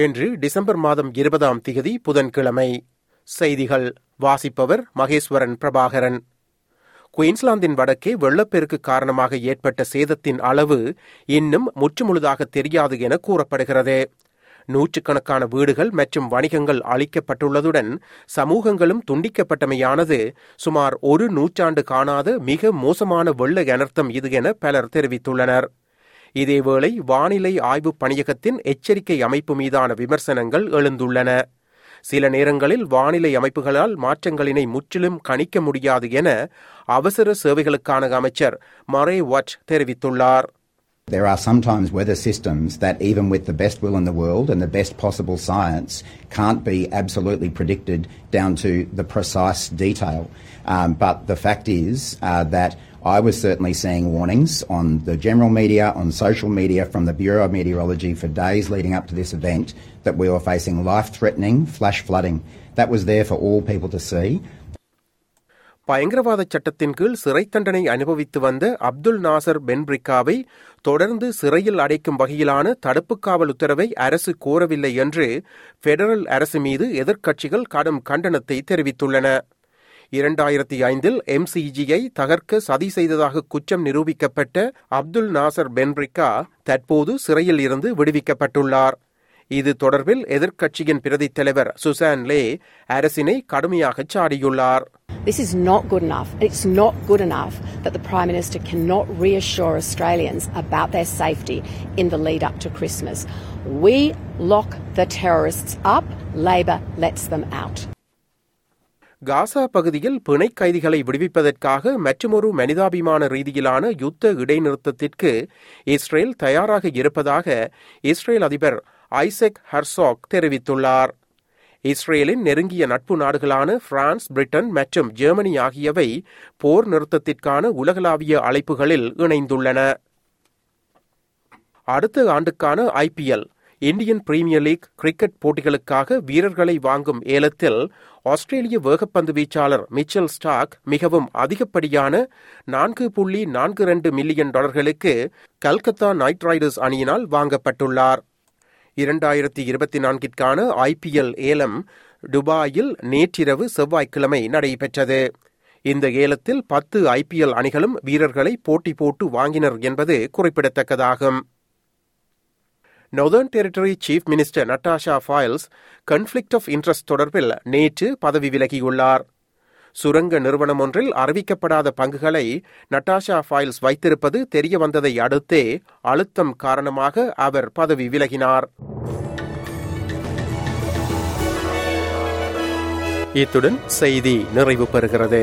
இன்று டிசம்பர் மாதம் இருபதாம் திகதி புதன்கிழமை. செய்திகள் வாசிப்பவர் மகேஸ்வரன் பிரபாகரன். குயின்ஸ்லாந்தின் வடக்கே வெள்ளப்பெருக்கு காரணமாக ஏற்பட்ட சேதத்தின் அளவு இன்னும் முற்றுமுழுதாக தெரியாது என கூறப்படுகிறது. நூற்றுக்கணக்கான வீடுகள் மற்றும் வணிகங்கள் அளிக்கப்பட்டுள்ளதுடன் சமூகங்களும் துண்டிக்கப்பட்டமையானது சுமார் ஒரு நூற்றாண்டு காணாத மிக மோசமான வெள்ள அனர்த்தம் இது என பலர் தெரிவித்துள்ளனர். இதேவேளை வானிலை ஆய்வுப் பணியகத்தின் எச்சரிக்கை அமைப்பு மீதான விமர்சனங்கள் எழுந்துள்ளன சில நேரங்களில் வானிலை அமைப்புகளால் மாற்றங்களினை முற்றிலும் கணிக்க முடியாது என அவசர சேவைகளுக்கான அமைச்சர் மரே வாட் தெரிவித்துள்ளார் There are sometimes weather systems that, even with the best will in the world and the best possible science, can't be absolutely predicted down to the precise detail. Um, but the fact is uh, that I was certainly seeing warnings on the general media, on social media, from the Bureau of Meteorology for days leading up to this event that we were facing life threatening flash flooding. That was there for all people to see. பயங்கரவாத சட்டத்தின் கீழ் சிறை தண்டனை அனுபவித்து வந்த அப்துல் நாசர் பென்பிரிக்காவை தொடர்ந்து சிறையில் அடைக்கும் வகையிலான தடுப்பு காவல் உத்தரவை அரசு கோரவில்லை என்று பெடரல் அரசு மீது எதிர்க்கட்சிகள் கடும் கண்டனத்தை தெரிவித்துள்ளன இரண்டாயிரத்தி ஐந்தில் எம்சிஜியை தகர்க்க சதி செய்ததாக குற்றம் நிரூபிக்கப்பட்ட அப்துல் நாசர் பென்ரிக்கா தற்போது சிறையில் இருந்து விடுவிக்கப்பட்டுள்ளார் இது தொடர்பில் எதிர்க்கட்சியின் பிரதித் தலைவர் சுசான் லே அரசினை கடுமையாக சாடியுள்ளார் This is not good enough. It's not good enough that the Prime Minister cannot reassure Australians about their safety in the lead up to Christmas. We lock the terrorists up, Labor lets them out. காசா பகுதியில் பிணை கைதிகளை விடுவிப்பதற்காக மற்றுமொரு மனிதாபிமான ரீதியிலான யுத்த இடைநிறுத்தத்திற்கு Israel தயாராக இருப்பதாக Israel அதிபர் ஐசக் ஹர்சாக் தெரிவித்துள்ளார். இஸ்ரேலின் நெருங்கிய நட்பு நாடுகளான பிரான்ஸ் பிரிட்டன் மற்றும் ஜெர்மனி ஆகியவை போர் நிறுத்தத்திற்கான உலகளாவிய அழைப்புகளில் இணைந்துள்ளன. அடுத்த ஆண்டுக்கான IPL Indian Premier League cricket போட்டிகளுக்காக வீரர்களை வாங்கும் ஏலத்தில் ஆஸ்திரேலிய வேகப்பந்து வீச்சாளர் மிச்சல் ஸ்டாக் மிகவும் அதிகப்படியான நான்கு புள்ளி நான்கு இரண்டு மில்லியன் டாலர்களுக்கு கல்கத்தா நைட் ரைடர்ஸ் அணியினால் வாங்கப்பட்டுள்ளார். இரண்டாயிரத்தி இருபத்தி நான்கிற்கான ஐபிஎல் ஏலம் துபாயில் நேற்றிரவு செவ்வாய்க்கிழமை நடைபெற்றது. இந்த ஏலத்தில் பத்து ஐபிஎல் அணிகளும் வீரர்களை போட்டி போட்டு வாங்கினர் என்பது குறிப்பிடத்தக்கதாகும். Northern Territory chief minister Natasha Fyles conflict of interest தொடர்பில் நேற்று பதவி விலகியுள்ளார். சுரங்க நிறுவனம் ஒன்றில் அறிவிக்கப்படாத பங்குகளை நட்டாஷா ஃபைல்ஸ் வைத்திருப்பது தெரிய வந்ததை அடுத்தே அழுத்தம் காரணமாக அவர் பதவி விலகினார். இத்துடன் செய்தி நிறைவு பெறுகிறது